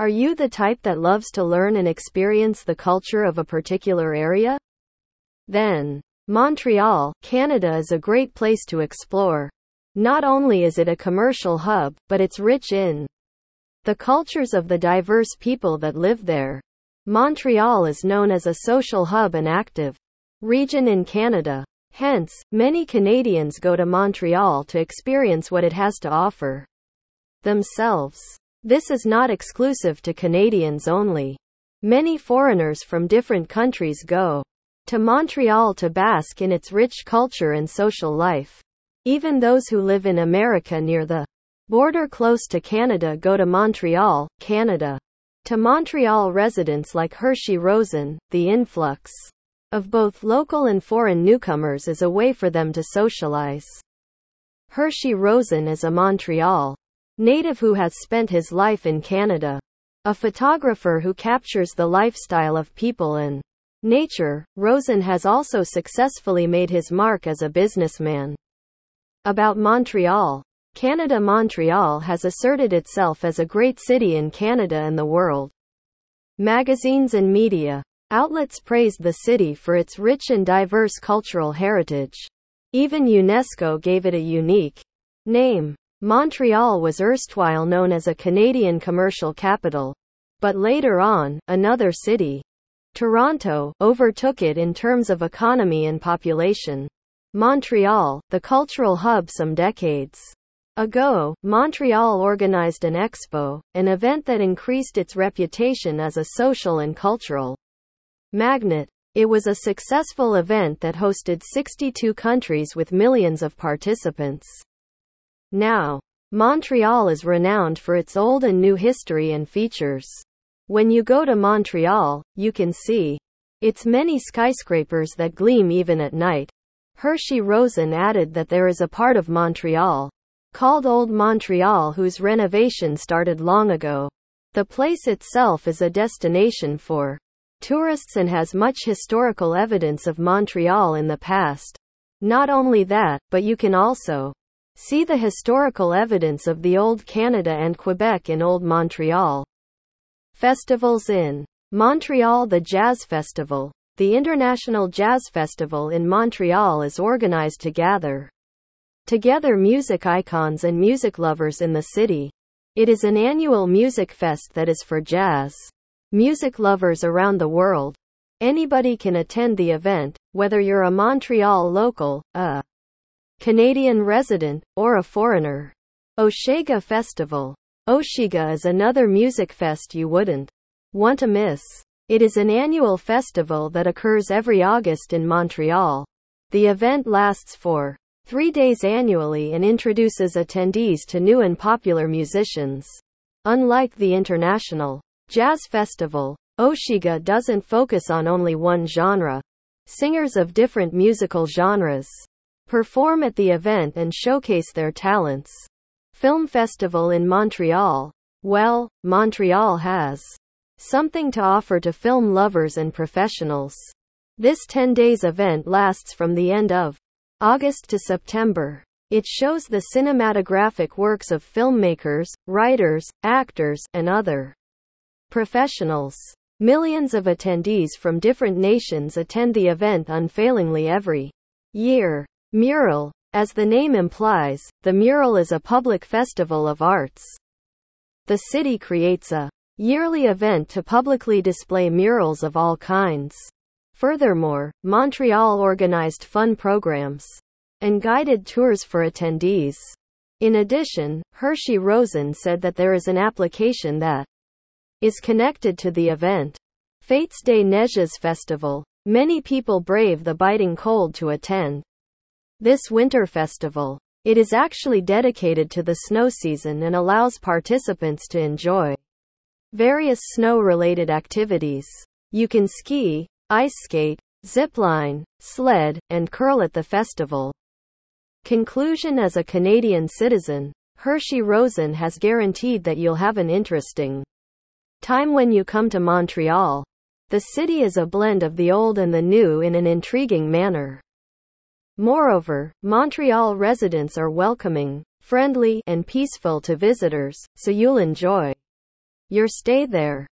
Are you the type that loves to learn and experience the culture of a particular area? Then, Montreal, Canada is a great place to explore. Not only is it a commercial hub, but it's rich in the cultures of the diverse people that live there. Montreal is known as a social hub and active region in Canada. Hence, many Canadians go to Montreal to experience what it has to offer themselves. This is not exclusive to Canadians only. Many foreigners from different countries go to Montreal to bask in its rich culture and social life. Even those who live in America near the border close to Canada go to Montreal, Canada. To Montreal residents like Hershey Rosen, the influx of both local and foreign newcomers is a way for them to socialize. Hershey Rosen is a Montreal native who has spent his life in Canada. A photographer who captures the lifestyle of people in nature, Rosen has also successfully made his mark as a businessman. About Montreal. Canada Montreal has asserted itself as a great city in Canada and the world. Magazines and media outlets praised the city for its rich and diverse cultural heritage. Even UNESCO gave it a unique name. Montreal was erstwhile known as a Canadian commercial capital. But later on, another city, Toronto, overtook it in terms of economy and population. Montreal, the cultural hub some decades ago, Montreal organized an expo, an event that increased its reputation as a social and cultural magnet. It was a successful event that hosted 62 countries with millions of participants. Now, Montreal is renowned for its old and new history and features. When you go to Montreal, you can see its many skyscrapers that gleam even at night. Hershey Rosen added that there is a part of Montreal called Old Montreal whose renovation started long ago. The place itself is a destination for tourists and has much historical evidence of Montreal in the past. Not only that, but you can also See the historical evidence of the Old Canada and Quebec in Old Montreal. Festivals in Montreal The Jazz Festival. The International Jazz Festival in Montreal is organized to gather together music icons and music lovers in the city. It is an annual music fest that is for jazz music lovers around the world. Anybody can attend the event, whether you're a Montreal local, a Canadian resident, or a foreigner. Osheaga Festival. Osheaga is another music fest you wouldn't want to miss. It is an annual festival that occurs every August in Montreal. The event lasts for three days annually and introduces attendees to new and popular musicians. Unlike the International Jazz Festival, Osheaga doesn't focus on only one genre. Singers of different musical genres perform at the event and showcase their talents. Film Festival in Montreal. Well, Montreal has something to offer to film lovers and professionals. This 10 days event lasts from the end of August to September. It shows the cinematographic works of filmmakers, writers, actors, and other professionals. Millions of attendees from different nations attend the event unfailingly every year. Mural. As the name implies, the mural is a public festival of arts. The city creates a yearly event to publicly display murals of all kinds. Furthermore, Montreal organized fun programs and guided tours for attendees. In addition, Hershey Rosen said that there is an application that is connected to the event. Fête des Neiges Festival. Many people brave the biting cold to attend. This winter festival. It is actually dedicated to the snow season and allows participants to enjoy various snow related activities. You can ski, ice skate, zip line, sled, and curl at the festival. Conclusion As a Canadian citizen, Hershey Rosen has guaranteed that you'll have an interesting time when you come to Montreal. The city is a blend of the old and the new in an intriguing manner. Moreover, Montreal residents are welcoming, friendly, and peaceful to visitors, so you'll enjoy your stay there.